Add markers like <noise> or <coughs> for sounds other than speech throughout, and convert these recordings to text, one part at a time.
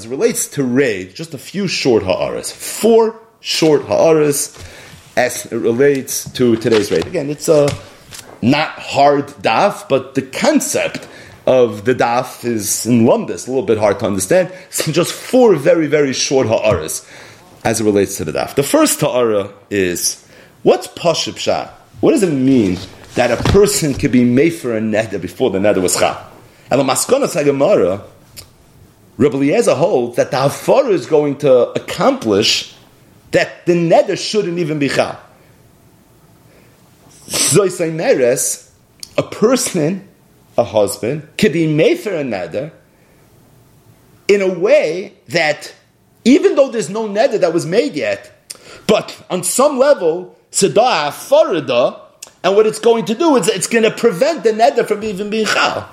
As relates to raid, just a few short ha'aras. Four short ha'aras as it relates to today's raid. Again, it's a not hard daf, but the concept of the daf is in lumbus, a little bit hard to understand. <laughs> So just four very, very short ha'aras as it relates to the daf. The first ha'ara is, what's pashib shah? What does it mean that a person could be made for a neder before the neder was chah? And the sagamara, Rabbi Eliezer holds that the hafara is going to accomplish that the neder shouldn't even be chah. Zoisaimeres, a person, a husband, could be made for a neder in a way that even though there's no neder that was made yet, but on some level, sedah farida, and what it's going to do is it's going to prevent the neder from even being chal.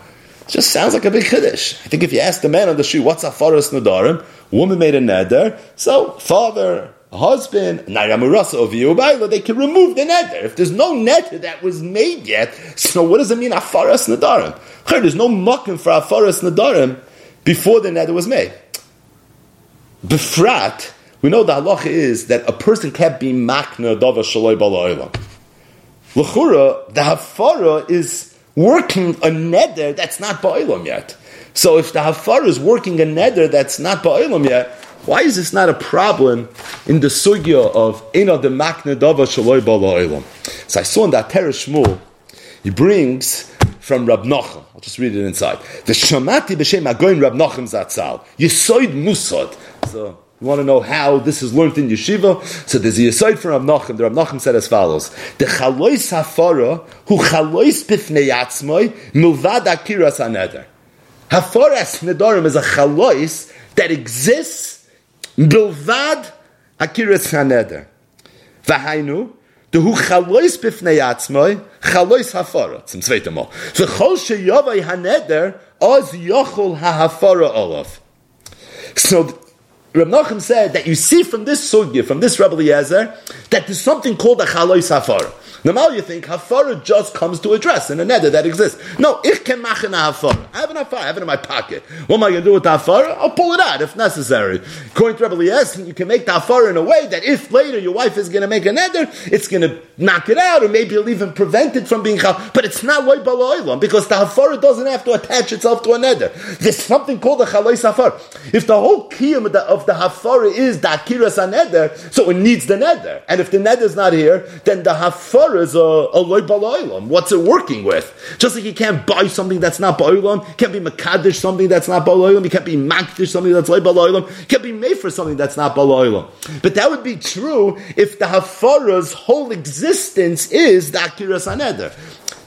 Just sounds like a big chiddush. I think if you ask the man on the shoe, what's a forest nadarim? Woman made a neder, so father, husband, they can remove the neder. If there's no neder that was made yet, so what does it mean afaras nadarim? There's no mucking for afaras nadarim before the neder was made. Befrat, we know the halacha is that a person can't be makna dava shaloi bala L'chura, the hafara is working a neder that's not ba'ilam yet. So if the hafar is working a neder that's not ba'ilam yet, why is this not a problem in the sugya of ina de makne dava shaloi ba'ilam? So I saw in that Teresh Shmuel, he brings from Rab Nachum. I'll just read it inside. The Shamati b'shem agoin Rab Nachum zatzal. Yisoid musod. So you want to know how this is learned in yeshiva? So there's a aside from Rav Nachum. The Rav Nachum said as follows: The chalois hafara hu chalois bifnei atzmoi milvad akiras aneder. Hafaras nedarim is a chalois that exists milvad akiras aneder. V'hainu the hu chalois bifnei atzmoi chalois hafara. Zum zweiten Mal. V'chol sheyavai haneder oz yochol hahafara olav. So Reb Nachum said that you see from this sugya, from this Rebbe Eliezer, that there's something called a chaloi safar. Now you think hafara just comes to address in a nether that exists. No, ich can machen a hafara. I have an hafara, I have it in my pocket. What am I going to do with the hafara? I'll pull it out if necessary. According to Rebbe Eliezer, you can make the hafara in a way that if later your wife is going to make a nether, it's going to knock it out, or maybe it'll even prevent it from being chal. But it's not loy baloilam because the hafara doesn't have to attach itself to a nether. There's something called a chaloi safar. If the whole kiyum of the, hafara is the akiras nether, so it needs the nether. And if the nether is not here, then the hafara is a, a loy baloilam. What's it working with? Just like you can't buy something that's not baloilam, can't be makadish something that's not baloilam, you can't be makdish something that's loy baloilam, can't be made for something that's not baloilam. But that would be true if the hafara's whole existence is the akiras aneder.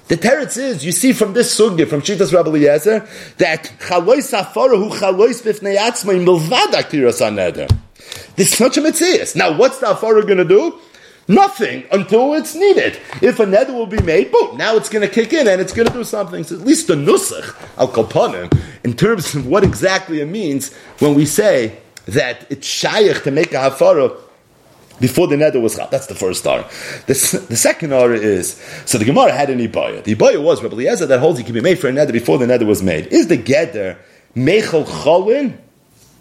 The teretz is, you see from this sugya, from Shitas Rabbi Eliezer, that chalois hafara hu chalois bifnei atzmai milvad akiras aneder. This is such a mitzvah. Now, what's the hafara going to do? Nothing until it's needed. If a nether will be made, boom, now it's going to kick in and it's going to do something. So at least the nusach, al kapanim, in terms of what exactly it means when we say that it's shaykh to make a hafara before the nether was chal. That's the first star. The, the second order is so the Gemara had an ibaya. The ibaya was Rabbi Eliezer that holds he can be made for a nether before the nether was made. Is the gather mechel chalin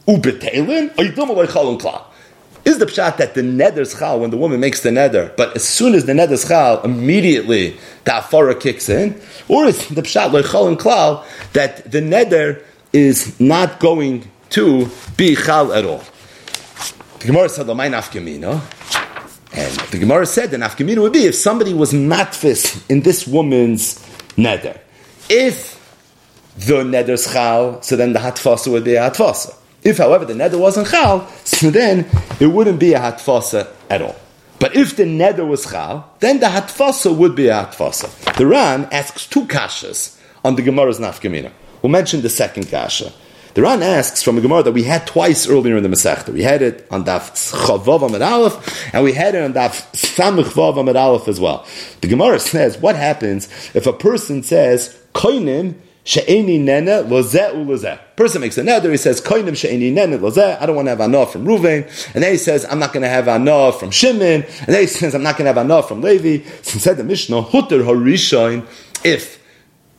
ubetelin or yidum chalin klal? Is the pshat that the nether's chal when the woman makes the nether, but as soon as the nether's chal, immediately the afara kicks in, or is the pshat like chal and klal that the nether is not going to be chal at all? The Gemara said, "Lamay nafkamina," and the Gemara said the nafkamina would be if somebody was matfis in this woman's nether. If the nether's chal, so then the hatfasa would be a hatfasa. If, however, the nether wasn't chal, so then it wouldn't be a hatfasa at all. But if the nether was chal, then the hatfasa would be a hatfasa. The Ran asks two kashas on the Gemara's nafkamina. We'll mention the second kasha. The Ran asks from a Gemara that we had twice earlier in the Masechta. We had it on Daf Chavav Amid Aleph, and we had it on Daf Samich Vav Amid Aleph as well. The Gemara says, what happens if a person says, Koinim she'eni nene lozeh ulozeh. Person makes a nether, he says, Koinim she'eni nene lozeh, I don't want to have anah from Ruvain, and then he says, I'm not going to have anah from Shimon, and then he says, I'm not going to have anah from Levi. So said the Mishnah, Hutter Harishain, if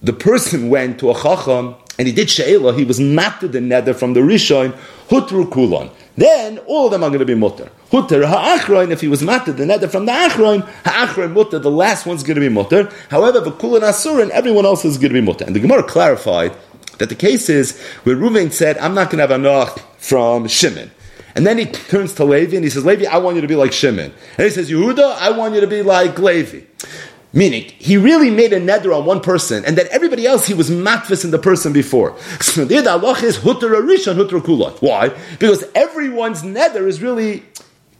the person went to a chacham and he did she'ela, he was matter the nether from the rishon, hutru kulon. Then all of them are going to be mutter. Hutter ha'achroin, if he was matter, the nether from the achroin, ha'achroin mutter, the last one's going to be mutter. However, the kulon asurin, everyone else is going to be mutter. And the Gemara clarified that the case is where Ruvain said, I'm not going to have a noch from Shimon. And then he turns to Levi and he says, Levi, I want you to be like Shimon. And he says, Yehuda, I want you to be like Levi. Meaning, he really made a neder on one person, and that everybody else he was matvis in the person before. <laughs> So the Allah is rishon. Why? Because everyone's neder is really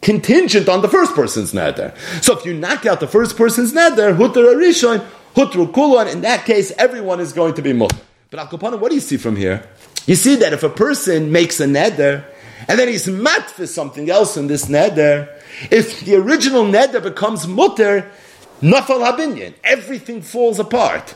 contingent on the first person's neder. So if you knock out the first person's neder, hutter rishon hutter kulon, in that case, everyone is going to be mutter. But Al what do you see from here? You see that if a person makes a neder, and then he's matvis something else in this neder, if the original neder becomes mutter, Nafal Habinyan. Everything falls apart.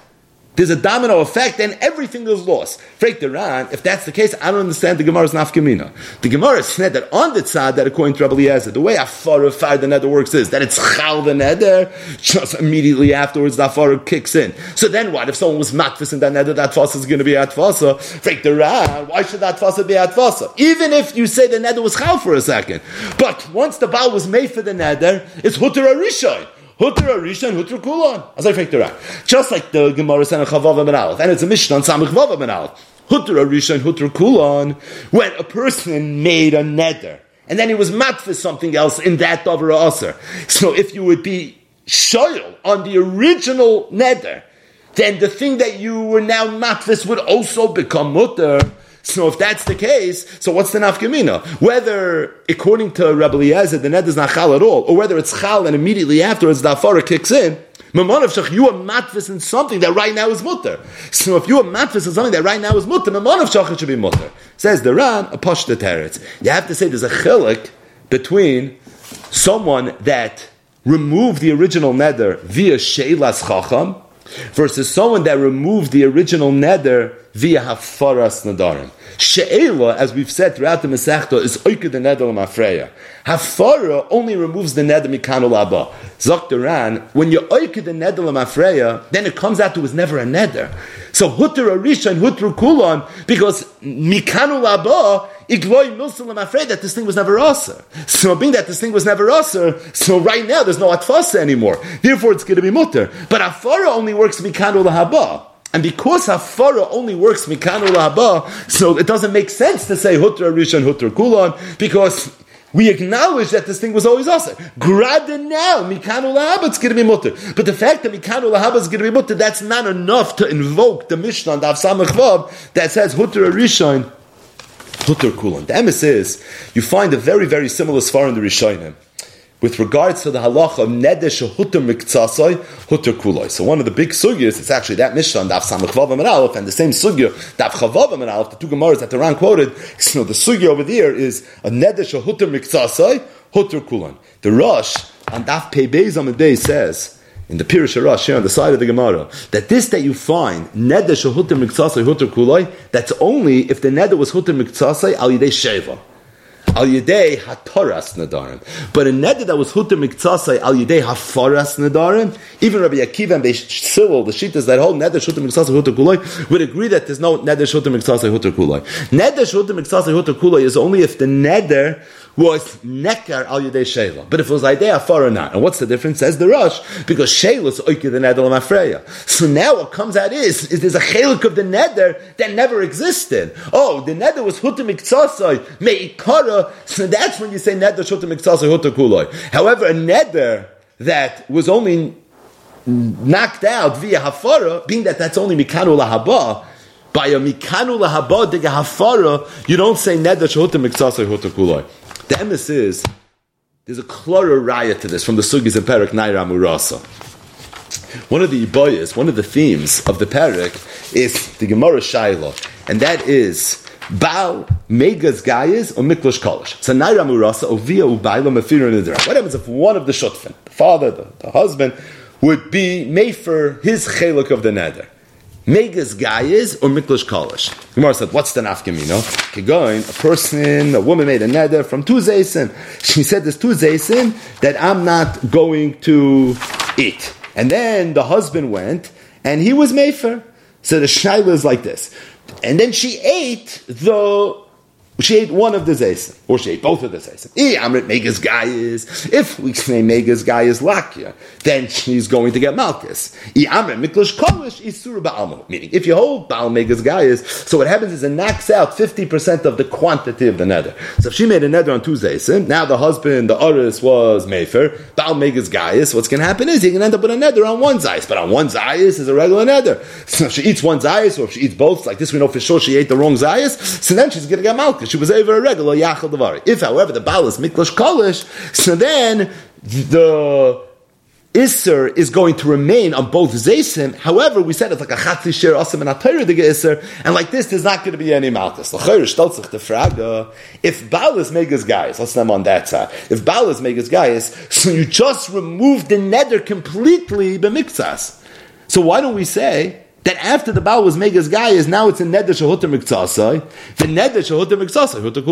There's a domino effect and everything is lost. Freik the Ran, if that's the case, I don't understand the Gemara's nafkamina. The Gemara said that on the tzad that according to Rabbi the way Afar Fire the nether works is that it's chal the nether, just immediately afterwards the Afar kicks in. So then what? If someone was matfis in that nether, that tfasa is going to be atfasa. Freik the Ran, why should that tfasa be atfasa? Even if you say the nether was chal for a second. But once the Baal was made for the nether, it's hutter arishoy. Hutter Arisha and Hutter Kulon. As I think the Just like the Gemara said on Chavav and Aleph. And it's a Mishnah on Samach Vav and Aleph. Hutter Arisha and Hutter Kulon. When a person made a neder. And then he was mat for something else in that Dover Aser. So if you would be shoyal on the original neder, then the thing that you were now matvis would also become mutter. So if that's the case, so what's the nafkamina? Whether, according to Rabbi Eliezer, the net is not chal at all, or whether it's chal and immediately afterwards the afara kicks in, Mamonov you are matvis in something that right now is mutter. So if you are matvis in something that right now is mutter, Mamonov shach should be mutter. Says the Ran, a pashta teretz. You have to say there's a chilik between someone that removed the original neder via sheilas chacham versus someone that removed the original neder via hafaras nadarim. She'ela, as we've said throughout the Masechta, is oike the neder mafreya. Hafara only removes the neder mikanu laba. Zok when you oike the neder mafreya, then it comes out to was never a neder. So hutter arisha and hutter kulon, because mikanu laba, igloy milsalim afraid that this thing was never aser. So being that this thing was never aser, so right now there's no atfasa anymore. Therefore it's going to be mutter. But hafara only works mikanu lahaba. And because Hafara only works Mikanu Lahaba, so it doesn't make sense to say Hutra Rishon Hutra Kulon, because we acknowledge that this thing was always awesome. Grab it now, Mikanu Lahaba, it's going to be mutter. But the fact that Mikanu Lahaba is going to be mutter, that's not enough to invoke the Mishnah, the Avsamach that says Hutra Rishon Hutra Kulon. The emes is, you find a very, very similar svar in the Rishonim with regards to the halacha of nedesh hutter miktsasai hutter kuloi. So one of the big sugyas, it's actually that Mishnah on Daf Samachvavam and Aleph, and the same sugya Daf Chavavam and Aleph, the two Gemaras that the Ran quoted. Know, the sugya over there is a nedesh hutter miktsasai hutter kulon. The Rosh on Daf Pei Beis on the day says in the Pirush Rosh here on the side of the Gemara that this that you find nedesh hutter miktsasai hutter kuloi. That's only if the neder was hutter miktsasai al yidei sheva al yedei hatoras nadarim. But a neder that was huter miktsasai al yedei hafaras nadarim, even Rabbi Akiva and Beish the shittas that hold neder shuter miktsasai huter would agree that there's no neder shuter miktsasai huter. Neder shuter miktsasai is only if the neder was nekar al yedei shela. But if it was idea far or not, and what's the difference? Says the Rosh, because shela is oike the neder mafreya. So now what comes out is, is there's a chelik of the neder that never existed. Oh, the neder was hutim iktsasai meikara. So that's when you say neder shutim iktsasai huta kuloi. However, a neder that was only knocked out via hafara, being that that's only mikanu lahaba. By a mikanu lahaba diga hafara, you don't say neder shutim iktsasai huta kuloi. The emes is there's a clearer riot to this from the Sugis and Perik Naira Murasa. One of the ibayas, one of the themes of the Perik is the Gemara Shaila, and that is Baal Megas Gayas or Miklosh Kolish. So Naira Murasa Ovia Ubaila Mefira Nidra. What happens if one of the Shutfin, the father, the, the husband, would be made for his chalik of the neder? Megas Gayas or Miklosh Kolish. Gemara said, what's the nafkamino? Kegoin, a person, a woman made a neder from two zaysin. She said there's two zaysin that I'm not going to eat. And then the husband went and he was mefer. So the shaila is like this. And then she ate the she ate one of the zaysim, or she ate both of the zaysim. Amrit megas guyis. If we say megas guyis lakia, then she's going to get malchus. Amrit miklish kolish isur ba'almo. Meaning, if you hold baal megas guyis, so what happens is it knocks out fifty percent of the quantity of the nether. So if she made a nether on two zaysim, now the husband, the oris was mefer, baal megas gaius. What's going to happen is he can end up with a nether on one zayis, but on one zayis is a regular nether. So if she eats one zayis, or if she eats both, like this, we know for sure she ate the wrong zayis. So then she's going to get malchus she was over a regular yachal. If, however, the baal is miklash kolish, so then the Isser is going to remain on both Zaysim. However, we said it's like a Chatzi Shir Asim and Atayr Diga Isser, and like this, there's not going to be any Malchus. If Baal is Megas guys, let's them on that side. If Baal is Megas guys, so you just remove the nether completely b'miktsas. So why don't we say that after the Baal was Megas guy is now it's a Neder Shahuta Miktsasai, the Neder Shahuta Miktsasai, Huta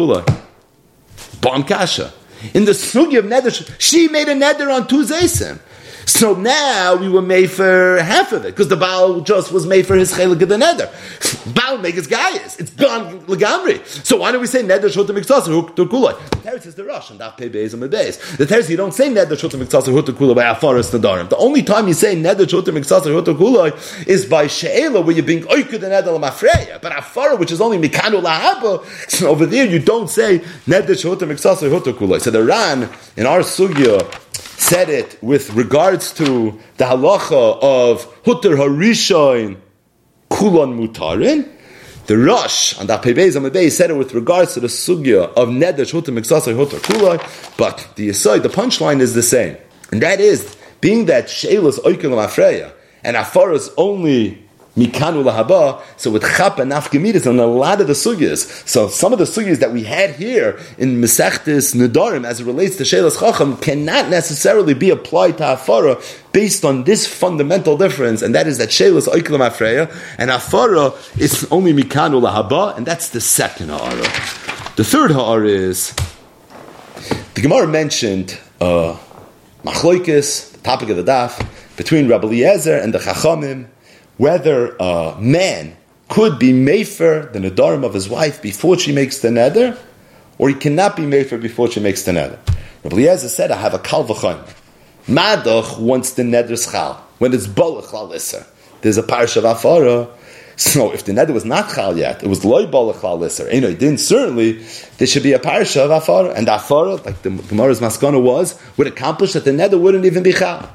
Bam Kasha. In the Sugi of Neder, she made a Neder on two Zaysim. So now we were made for half of it because the Baal just was made for his chelik of the nether. Baal make his guyas. It's gone legamri. So why don't we say nether shotem miksasa hukulai? The teretz is the rush and that pay beis and beis. The teretz you don't say nether shotem miksasa hukulai by afaris nadarim. The only time you say nether shotem miksasa hukulai is by she'ela where you're being oiked the nether lamafreya. But afara which is only mikanu lahaba. <laughs> Over there you don't say nether shotem miksasa hukulai. So the Ran in our sugya said it with regards to the halacha of Hutter Harishain Kulon Mutarin. The Rosh on the Pebez Amabey said it with regards to the sugya of Neder Hutter Miksasai Hutter Kulai, but the aside, the punchline is the same. And that is, being that Sheilas Oikel Afreya, and Afaras only mikanu lahaba. So with chap and nafkamidas on a lot of the sugyas. So some of the sugyas that we had here in Mesechtes Nedarim as it relates to Shelas Chacham cannot necessarily be applied to Afara based on this fundamental difference, and that is that Shelas Oiklam Afreya and Afara is only mikanu lahaba, and that's the second ha'ara. The third ha'ara is the Gemara mentioned uh, the topic of the daf, between Rabbi Eliezer and the Chachamim whether a man could be mefer the nedarim of his wife before she makes the neder, or he cannot be mefer before she makes the neder. Rabbi Eliezer said, "I have a kal v'chaim." Madach wants the neder schal when it's bolach lalisser. There's a parish of afara. So if the neder was not chal yet, it was loy bolach lalisser. You know, it didn't certainly. There should be a parish of afara, and afara, like the Gemara's maskana was, would accomplish that the neder wouldn't even be chal.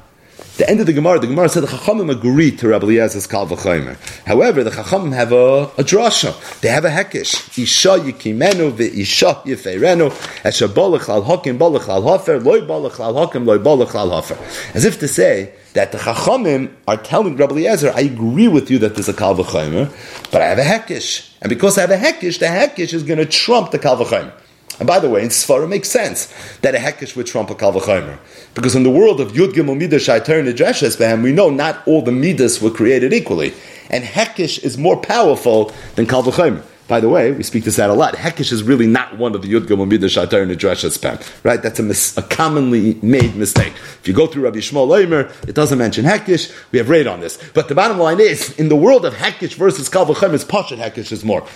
The end of the Gemara, the Gemara said the Chachamim agree to Rabbi Eliezer's Kal V'chaymer. However, the Chachamim have a, a drasha. They have a hekish. Isha yikimenu v'isha yifeirenu esha bolach al hakim hafer loy hakim loy hafer. As if to say that the Chachamim are telling Rabbi Eliezer, I agree with you that there's a Kal V'chaymer, but I have a hekish. And because I have a hekish, the hekish is going to trump the Kal V'chaymer. And by the way, in Sfara makes sense that a hekesh would trump a kalvachomer. Because in the world of Yud Gimel Midah Shaitar Nedreshes Behem, we know not all the Midas were created equally. And hekesh is more powerful than kalvachomer. By the way, we speak this out a lot. Hekesh is really not one of the Yud Gimel Midah Shaitar Nedreshes Behem. Right? That's a, mis- a, commonly made mistake. If you go through Rabbi Shmuel Leimer, it doesn't mention hekesh. We have read on this. But the bottom line is, in the world of hekesh versus kalvachomer, Pashat hekesh is more.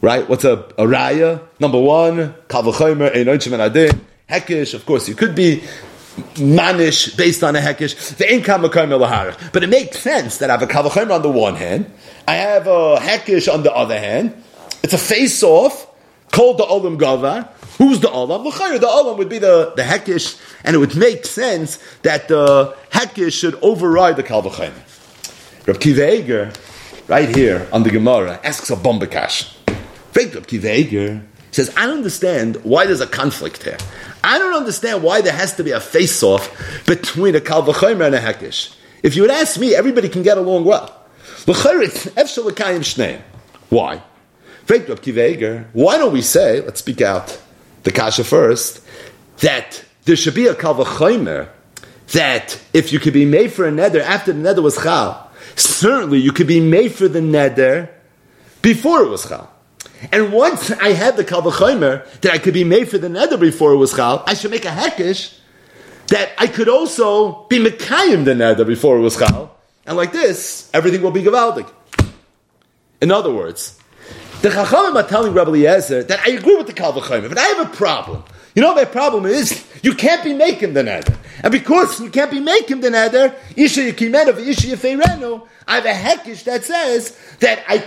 Right? What's a, a raya? Number one, kavachomer, adin. Hekish, of course, you could be manish based on a hekish. The income But it makes sense that I have a kavachomer on the one hand, I have a hekish on the other hand. It's a face off called the olam gavar. Who's the olam? The olam would be the, the hekish, and it would make sense that the hekish should override the kavachomer. Rav Kiva right here on the Gemara, asks a bombakash. He says, I don't understand why there's a conflict here. I don't understand why there has to be a face-off between a Kal and a Hekish. If you would ask me, everybody can get along well. Why? Why don't we say, let's speak out the Kasha first, that there should be a Kal that if you could be made for a nether after the nether was Chal, certainly you could be made for the nether before it was Chal. And once I had the Kalvachomer that I could be made for the nether before it was Chal, I should make a Hekish that I could also be Mekayim the nether before it was Chal. And like this, everything will be Gavaldik. In other words, The Chachamim are telling Rabbi Eliezer that I agree with the Kalvachayim, but I have a problem. You know, my problem is you can't be making the neder. And because you can't be making the neder, Isha Yekimenu Isha I have a heckish that says that I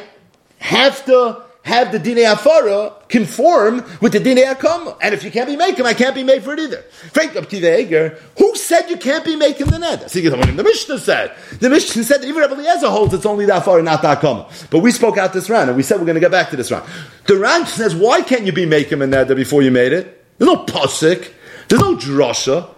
have to have the Dine Afara conform with the Dine Akam. And if you can't be making, I can't be made for it either. Frank Eger, who said you can't be making the neder? The Mishnah said. The Mishnah said that even Rabbi Eliezer holds it's only that far, not that Akam. But we spoke out this round, and we said we're going to get back to this round. The round says, why can't you be making a neder before you made it? There's no pasuk. There's no drasha.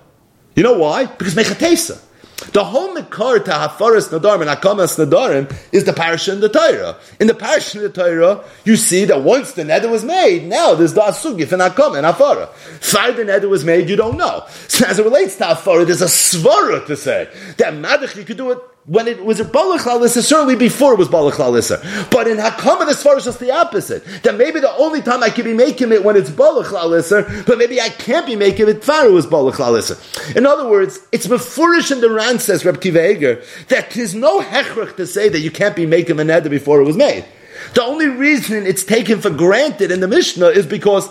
You know why? Because mechatesa. The whole Mekar to Hafaras Nadarim and Hakamas Nadarim is the parasha in the Torah. In the parasha in the Torah, you see that once the neder was made, now there's the Asugif and Hakam and Hafara. Far the neder was made, you don't know. So <laughs> as it relates to Hafara, there's a svara to say that Madach, you could do it when it was a Balach certainly before it was balachlalissa. But in Hakama, as far as just the opposite. That maybe the only time I could be making it when it's balachlalissa, but maybe I can't be making it far it was balachlalissa. In other words, it's Mefurish in the Ran says Reb Kivayger, that there's no hechrach to say that you can't be making a neder before it was made. The only reason it's taken for granted in the Mishnah is because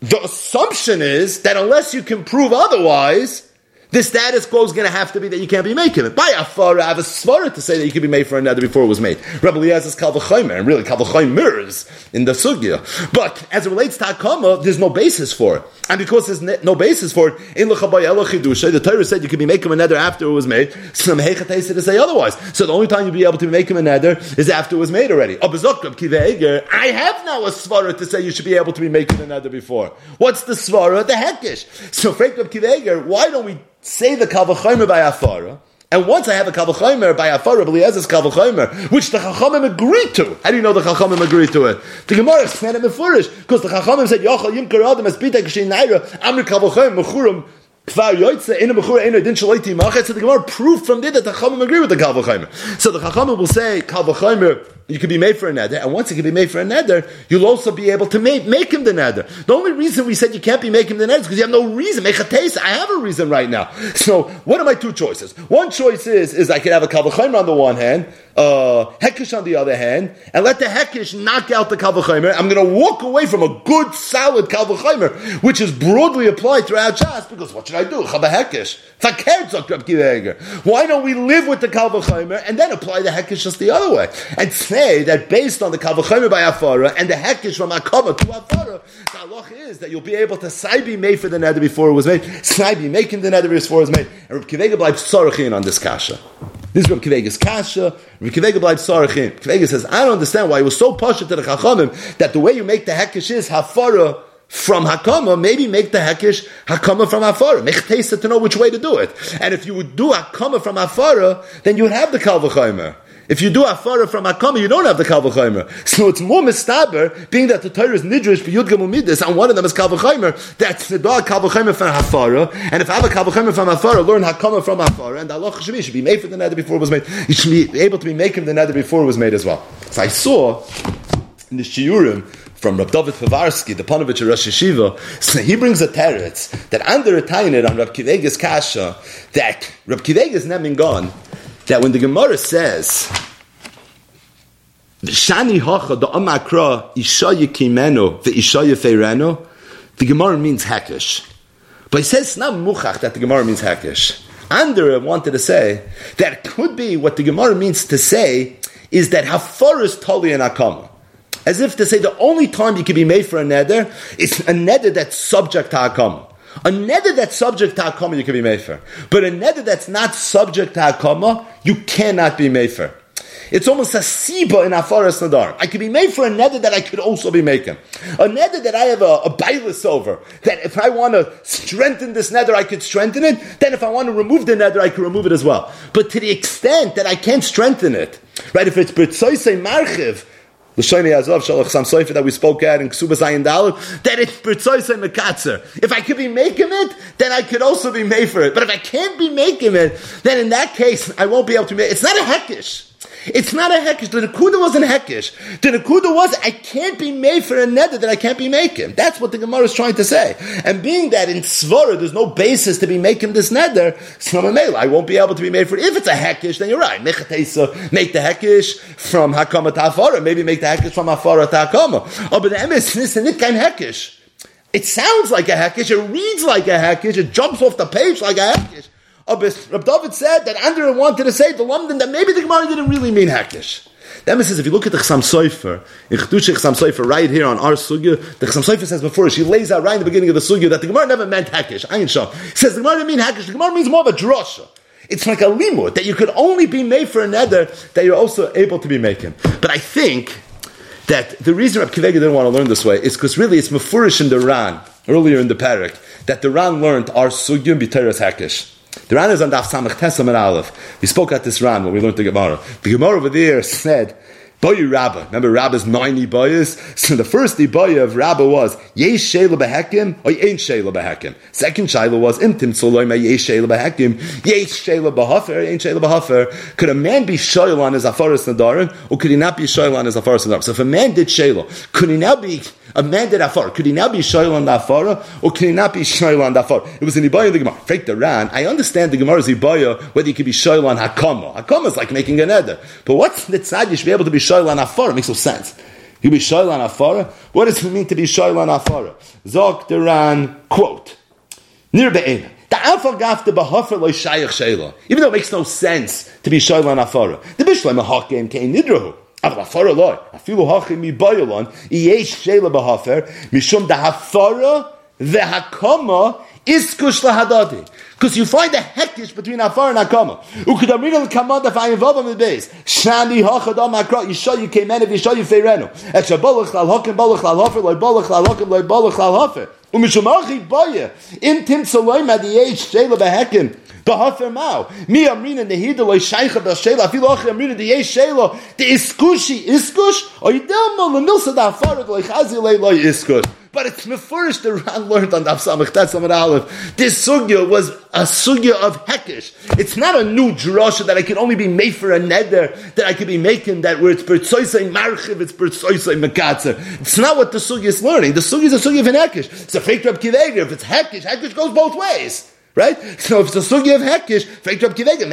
the assumption is that unless you can prove otherwise, the status quo is going to have to be that you can't be making it. By afar, I have a svara to say that you can be made for another before it was made. Rabbi Eliezer is kalvachomer, and really kalvachomer in the sugya. But as it relates to hakama, there's no basis for it, and because there's no basis for it, in the Torah said you can be making another after it was made. Some So to say otherwise. So the only time you'll be able to be making another is after it was made already. Oh, I have now a svara to say you should be able to be making another before. What's the svara? The hekish. So Frank Kiveger, why don't we say the Kavachomer by Afara, and once I have a Kavachomer by Afara, Eliezer's Kavachomer, which the Chachamim agreed to. How do you know the Chachamim agreed to it? The Gemara kind of Mefurish, because the Chachamim said, Yochel Yimkar Adam as Pitek Shein Naira, Amri Kavachomer, Mechurim, Kvar Yoitze, Ina Mechura, Ina Din Shalaiti Machet. So the Gemara proved from there that the Chachamim agree with the Kavachomer. So the Chachamim will say, Kavachomer, you can be made for a neder, and once you can be made for a neder, you'll also be able to make, make him the neder. The only reason we said you can't be making the neder is because you have no reason. Make a taste. I have a reason right now. <laughs> So, what are my two choices? One choice is, is I could have a kavachaymer on the one hand, uh, hekish on the other hand, and let the hekish knock out the kavachaymer. I'm going to walk away from a good, solid kavachaymer, which is broadly applied throughout Shas, because what should I do? Chava hekish. Why don't we live with the kavachaymer and then apply the hekish just the other way? And say that based on the Kavachomer by Afara and the Hekish from Akava to Afara, the halach is that you'll be able to Saibi made for the nether before it was made, Saibi making the nether before it was made. And Reb Kivega bleibt Sorachin on this Kasha. This is Reb Kivega's Kasha. Reb Kivega bleibt Sorachin. Kivega says, I don't understand why it was so posh to the Chachamim that the way you make the Hekish is Hafara from Hakama, maybe make the Hekish Hakama from Afara. Taste to know which way to do it. And if you would do Hakama from Afara, then you would have the Kalvachaimer. If you do afara from Akama, you don't have the Kalvachaimer. <laughs> So it's more mistaber, being that the Torah is nidrish for Yud Gamumidis, and one of them is Kalvachaimer, that's the dog Kalvachaimer from Hafara, and if I have a Kalvachaimer from Hafara, learn Hakama from Hafara, and Allah be, should be made for the nether before it was made. You should be able to be making the nether before it was made as well. So I saw in the Shiurim, from Rab David Povarsky, the Ponevezh Rosh Hashiva, so he brings a teretz that under a tainit on Rab Kivega's kasha, that Rab Kivega's nemin gone, that when the Gemara says, Shani hacha the amakra isha yikimeno the isha yefeireno, the Gemara means hakish. But he says not muchach that the Gemara means hakish. Ander wanted to say that could be what the Gemara means to say is that hafar is tali and akama. As if to say the only time you can be made for a neder is a neder that's subject to akama. A neder that's subject to hakama you can be made for, but a neder that's not subject to hakama you cannot be made for. It's almost a siba in Afaras Nadar. I could be made for a neder that I could also be making. A neder that I have a, a bailus over. That if I want to strengthen this nether, I could strengthen it. Then if I want to remove the nether, I could remove it as well. But to the extent that I can't strengthen it, right? If it's Bertsoise Marchiv, L'shoni Azov Shalach Sam that we spoke at in Ksuba Zayin Dalu, that it's Bertzois Mekatzer. If I could be making it, then I could also be made for it. But if I can't be making it, then in that case, I won't be able to make it. It's not a heckish. It's not a hekish. The Nakuda wasn't hekish. The Nakuda was, I can't be made for a neder that I can't be making. That's what the Gemara is trying to say. And being that in Svara, there's no basis to be making this neder, I won't be able to be made for it. If it's a hekish, then you're right. Make the hekish from Hakama to. Maybe make the hekish from Hafara to Hakama. Oh, but the is not kind hekish. It sounds like a hekish. It reads like a hekish. It jumps off the page like a hekish. Rab David said that Andrew wanted to say to London that maybe the Gemara didn't really mean Hakish. The Emma says, if you look at the Chasam Sofer, in Chedush Chasam Sofer, right here on our Sugya, the Chasam Sofer says before, she lays out right in the beginning of the Sugya that the Gemara never meant Hakish. Ayin Shah. says the Gemara didn't mean Hakish, the Gemara means more of a drasha. It's like a limud, that you could only be made for another that you're also able to be making. But I think that the reason Rab Kivega didn't want to learn this way is because really it's Mefurish in the Ran, earlier in the Parak, that the Ran learned our Sugya B'teres Hakish. The Ran is on Daf Samach Tesam and Aleph. We spoke at this Ran when we learned the Gemara. The Gemara over there said, Boyu Rabba. Remember Rabba's 90 boyas? <laughs> So the first boya of Rabba was, Yesh Behekim, or Ain't Behekim. Second Shayla was, Imtim Soloim, Yesh Shayla Behekim, Yesh Shayla Behafer, Ain't Shayla Behafer. Could a man be Shayla on his Afaris Nadarim, or could he not be Shayla on his Afaris Nadarim? So if a man did Shayla, could he now be a man did afar. Could he now be shoyl on the afara, or could he not be shoyl on the afar? It was an ibaya in the Gemara. Fake the Ran. I understand the Gemara's ibaya whether he could be shoyl on hakama. Hakama is like making an eder. But what's the tzad you should be able to be shoyl on afar? It makes no sense. You be shoyl on afara. What does it mean to be shoyl on afara? Zok the Ran quote. Near be'ena. The alpha gaf the bahafer lo shayach shayla. Even though it makes no sense to be shoyl on afara. The bishlam a hakim kein nidrahu. אבל הפרה לא, אפילו הכי מבוילון, יש שאלה בהפר, משום דהפרה והקומה iskush lahadati. Because you find a heckish between Afar and Akama. Ukudamrina l'kamad if I involve him in the base. Shani hachadam akra, Yisha you came in, if Yisha you feirenu. Et shabolach lal hokim, bolach lal hofer, loy bolach lal hokim, loy bolach lal hofer. Umishumachi boye, in tim saloim ad yesh, shela behekim. Bahafer Mao. Mi Amrina Nehida Loy Shaicha Bel Achi Amrina De Yesh Shela. De Iskushi Iskush. Or Yidel Mo Lemilsa Da Afarat Loy Chazi Loy Iskush. But it's mefurish the Ran learned on Daf Samach Tet Samad Aleph. This sugya was a sugya of hekish. It's not a new drasha that I can only be made for a neder that I could be making that where it's bertsoisei marchiv, it's bertsoisei mekatzer. It's not what the sugya is learning. The sugya is a sugya of an hekish. It's a fake Rab Kiveger. If it's hekish, hekish goes both ways. Right? So if it's a sugi of hekish, fake up kivega,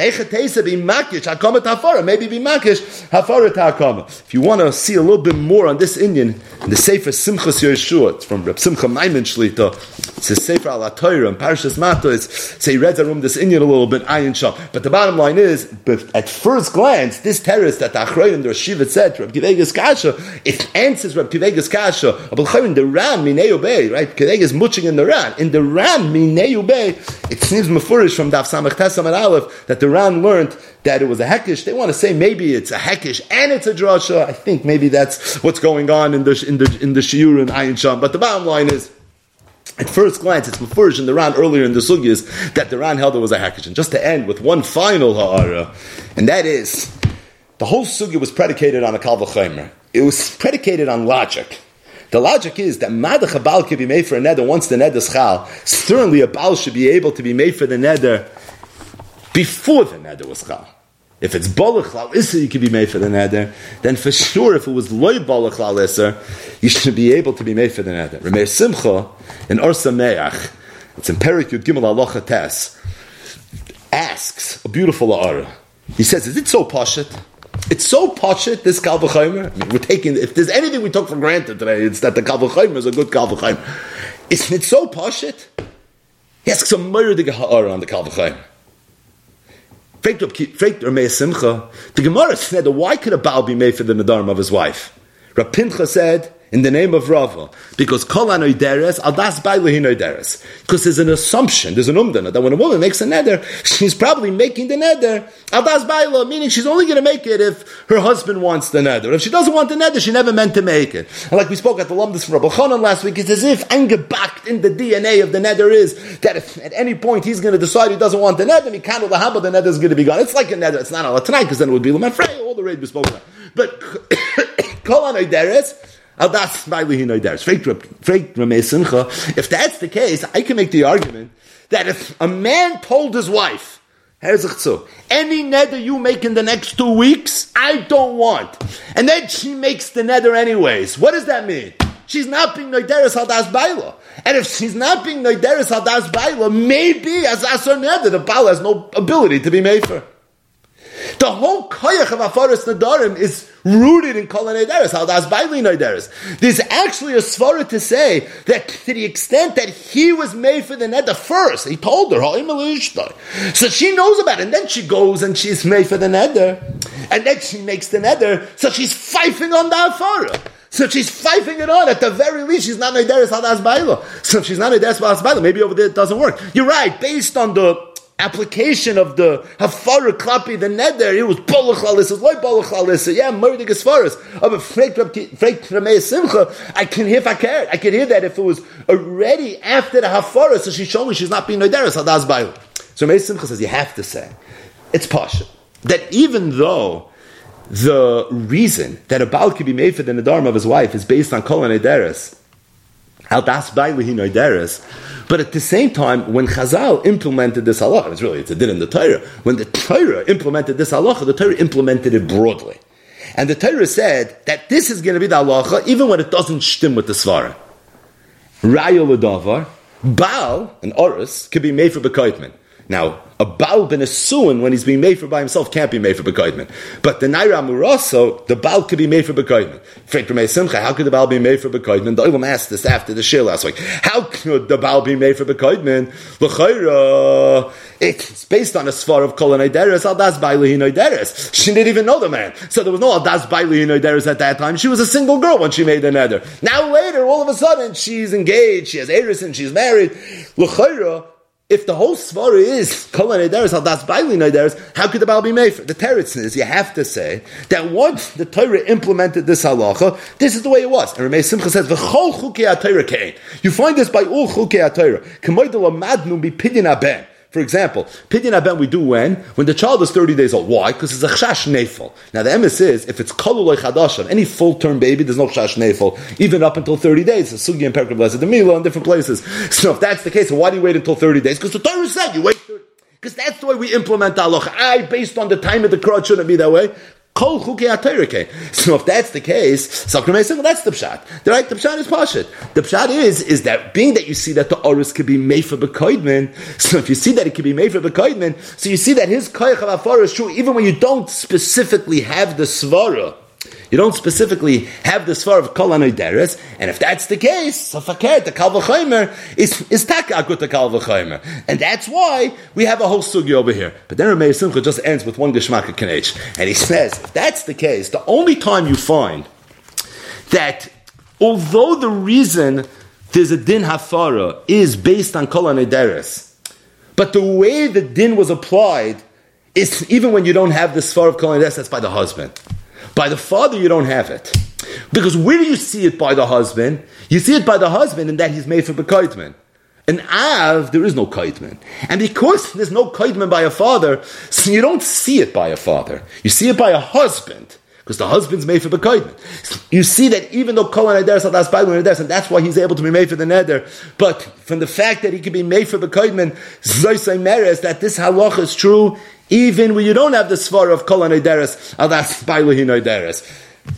be makish, tafara, maybe be makish, hafara takama. If you want to see a little bit more on this Indian, in the Sefer Simchas Yeshua, it's from Reb Simcha Maimon Shlita, it's a Sefer al Atoyra, and Parashas say he reads room this Indian a little bit, ayin shah. But the bottom line is, at first glance, this terrace that the Achroim, the Shiva said, Reb Kivega's Kasha, it answers Reb Kivega's Kasha, in the Ram, Minei Bay, right? Kivega is muching in the Ram. In the Ram, Minei Bay, it seems mafurish from Daf Samach Tesam and Aleph that the Ran learned that it was a hekish. They want to say maybe it's a hekish and it's a drasha. I think maybe that's what's going on in the in the in the shiur and Ayin Sham. But the bottom line is. At first glance, it's mafurish in the Ran earlier in the sugyas that the Ran held it was a hekish. And just to end with one final ha'ara, and that is the whole sugya was predicated on a kalvachimer. It was predicated on logic. The logic is that madach baal can be made for a neder once the neder is chal. Certainly a baal should be able to be made for the neder before the neder was chal. If it's bolach lal iser, you can be made for the neder. Then for sure, if it was loy bolach lal iser, you should be able to be made for the neder. Reb Meir Simcha in Or Sameach, it's in Perik Yud Gimel Alocha Tes, asks a beautiful ara. He says, "Is it so poshut?" It's so poshut, this Kalvachaimer. I mean, we're taking, if there's anything we took for granted today, it's that the Kalvachaimer is a good Kalvachaimer. Isn't it so poshut? He asks a murder ha'ara on the Kalvachaimer. The Gemara said, why could a Baal be made for the Nadarim of his wife? Rapincha said, in the name of Rava, because kol anoideres adas deres. Because there's an assumption, there's an umdana that when a woman makes a neder, <laughs> she's probably making the neder adas baila, meaning she's only going to make it if her husband wants the neder. If she doesn't want the neder, she never meant to make it. And like we spoke at the lumdus from Rabbi Chanan last week, it's as if angebacked in the DNA of the neder is that if at any point he's going to decide he doesn't want the neder, he can't the the neder is going to be gone. It's like a neder. It's not all tonight because then it would be lemafrei. All the raid we spoke about, but <coughs> kol anoideres. If that's the case, I can make the argument that if a man told his wife, Any nether you make in the next two weeks, I don't want. And then she makes the nether anyways. What does that mean? She's not being Noideris Hadas Baila. And if she's not being Noideris Hadas Baila, maybe as Asar Nether, the Baal has no ability to be made for. The whole koyach of Afaris Nadarim is rooted in Kol Nederes, Haldas Baili Nederes. There's actually a svara to say that to the extent that he was made for the neder first, he told her, so she knows about it, and then she goes and she's made for the neder, and then she makes the neder, so she's fifing on the Afara. So she's fifing it on. At the very least, she's not Nederes Hadas Bailo. So if she's not Nederes Hadas Bailo, maybe over there it doesn't work. You're right. Based on the application of the hafara klapi the neder, it was bolachlalis, it's like bolachlalis, yeah, as of a freik simcha, I can hear if I care, I can hear that if it was already after the hafara, so she's showing me she's not being nederis, hadas bayu. So Mei Simcha says you have to say, it's pasha, that even though the reason that a baal can be made for the nedarim of his wife is based on kol nederis, al das but at the same time, when Chazal implemented this halacha, it's really it's a din in the Torah. When the Torah implemented this halacha, the Torah implemented it broadly, and the Torah said that this is going to be the halacha even when it doesn't stim with the svara. Raya l'davar, Baal and Oris could be made for bekoitman. Now, a Baal ben Asuin, when he's being made for by himself, can't be made for Bekoidman. But the Naira Muraso, the Baal could be made for Bekoidman. Frank Ramey Simcha, how could the Baal be made for Bekoidman? The Olam asked this after the Shir last week. How could the Baal be made for Bekoidman? L'chayra, it's based on a svar of Kol Noideres, Aldas Bailu Noideres. She didn't even know the man. So there was no Aldas Bailu Noideres at that time. She was a single girl when she made the nether. Now later, all of a sudden, she's engaged, she has Eris and she's married. L'chayra, if the whole svara is kol nederes al das baili nederes, how could the Baal be made? For? The teretz is you have to say that once the Torah implemented this halacha, this is the way it was. And Rameh Simcha says v'chol chukei. You find this by all chukei Torah. K'moydel amadnu bi pidin aben. For example, pidyon aben we do when? When the child is 30 days old. Why? Because it's a chash nefel. Now the emes is, if it's kolulay chadasham, any full-term baby, there's no chash nefel, even up until 30 days. It's sugi and the mila in different places. <laughs> So if that's the case, why do you wait until 30 days? Because the Torah said you wait 30 because that's the way we implement Allah. I, based on the time of the crowd, shouldn't be that way. So if that's the case, that's the pshat. The right, the pshat is pashit. The pshat is is that being that you see that the oris could be made for bekoidman. So if you see that it could be made for bekoidman, so you see that his koyach of is true even when you don't specifically have the svara. You don't specifically have the svar of kol and if that's the case, so fakir the kal is is akut the and that's why we have a whole sugi over here. But then Reb Meir Simcha just ends with one geshmak kanech, and he says if that's the case, the only time you find that although the reason there's a din hafara is based on kol but the way the din was applied is even when you don't have the svar of kol that's by the husband. By the father, you don't have it. Because where do you see it by the husband? You see it by the husband in that he's made for Bekoitman. In Av, there is no kaitman. And because there's no kaitman by a father, so you don't see it by a father. You see it by a husband. Because the husband's made for kaitman. You see that even though Kohen Eder Sadas Bailu and that's why he's able to be made for the Neder. But from the fact that he can be made for the kaitman, Zoisai Meres, that this halach is true, even when you don't have the svar of kol anoideres, oh, alas bailuhi noideres.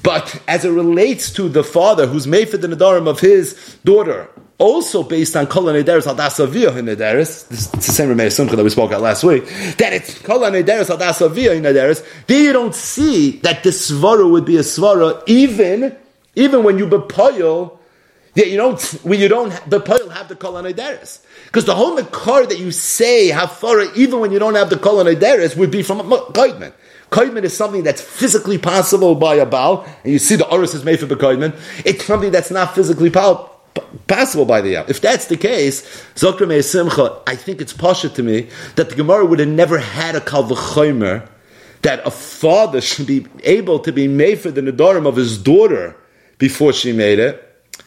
But as it relates to the father who's made for the nadarim of his daughter, also based on kol anoideres al dasavia noideres, it's the same Rameh Simcha that we spoke about last week, that it's kol anoideres al dasavia noideres, there you don't see that the svara would be a svara even, even when you bepoil yeah, you don't, when you don't, pile have the kol anideris. Because the whole makar that you say hafara, even when you don't have the kol would be from koidman. Koidman is something that's physically possible by a Baal, and you see the Oris is made for Koidman. It's something that's not physically possible possible by the If that's the case, Zokra Simcha, I think it's pasha to me that the Gemara would have never had a kal v'chomer that a father should be able to be made for the nedarim of his daughter before she made it.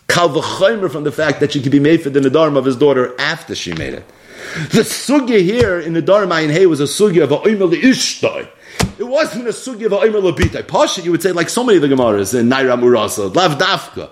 Kal v'chomer from the fact that she could be made for the nedarim of his daughter after she made it. The sugya here in the Darm in Hay was a sugya of a. It wasn't a sugya of Omer Labita. Pasha, you would say, like so many of the Gemaras in Naira Murasa, Lav Dafka.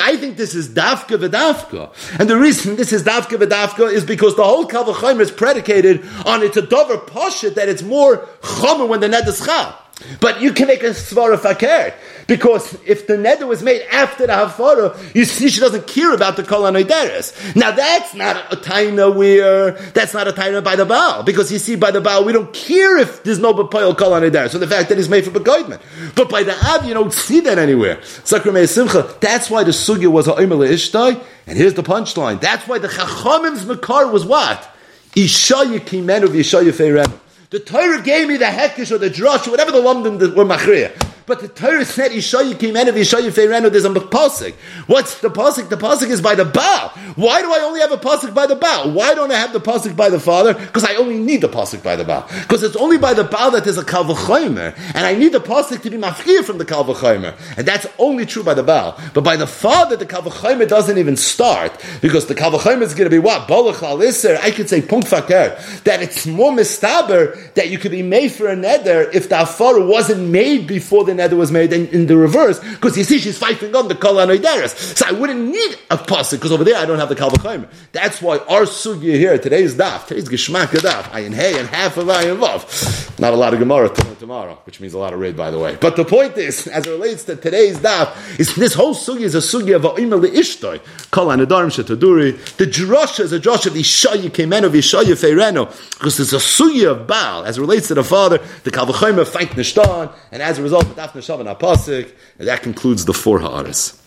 I think this is Dafka V'Dafka. And the reason this is Dafka V'Dafka is because the whole Kavachaim is predicated on it's a Dover Pasha that it's more Chomer when the Ned is Chal. But you can make a svara fakir because if the neder was made after the hafara, you see she doesn't care about the kol anoideres. Now that's not a taina where that's not a taina by the Baal because you see by the Baal we don't care if there's no bepoil kol anoideres. So the fact that it's made for begoidman, but by the Ab you don't see that anywhere. Simcha. That's why the sugya was a oimele ishtai, and here's the punchline. That's why the chachamim's makar was what isha yikimenu v'isha yifeirenu. The Torah gave me the hekish or the drush, or whatever the London were machriya. But the Torah said Yishayi came in of Yishayi Feirenu, there's a pasuk. What's the pasuk? The pasuk is by the Baal. Why do I only have a pasuk by the Baal? Why don't I have the pasuk by the Father? Because I only need the pasuk by the Baal. Because it's only by the Baal that there's a Kalvachomer. And I need the pasuk to be mafkir from the Kalvachomer. And that's only true by the Baal. But by the Father, the Kalvachomer doesn't even start. Because the Kalvachomer is going to be what? Bolach al I could say punkt fakir. That it's more mistaber that you could be made for a neder if the Afar wasn't made before the neder was made in, in the reverse, because you see she's fighting on the kol. So I wouldn't need a pasuk because over there I don't have the kalvachayim. That's why our sugya here today's daf, today's geshmak daf, ayin hey and half of ayin vav. Not a lot of gemara tomorrow, which means a lot of raid by the way. But the point is, as it relates to today's daf, is this whole sugya is a sugya of ha'imel ishtoi kol anodarim shetaduri. The drasha is a drasha of the ishaya kemenu v'ishaya feirenu because it's a sugya of Baal as it relates to the father. The kalvachayim fight nishtan, and as a result, Daf and that concludes the four Ha'aras.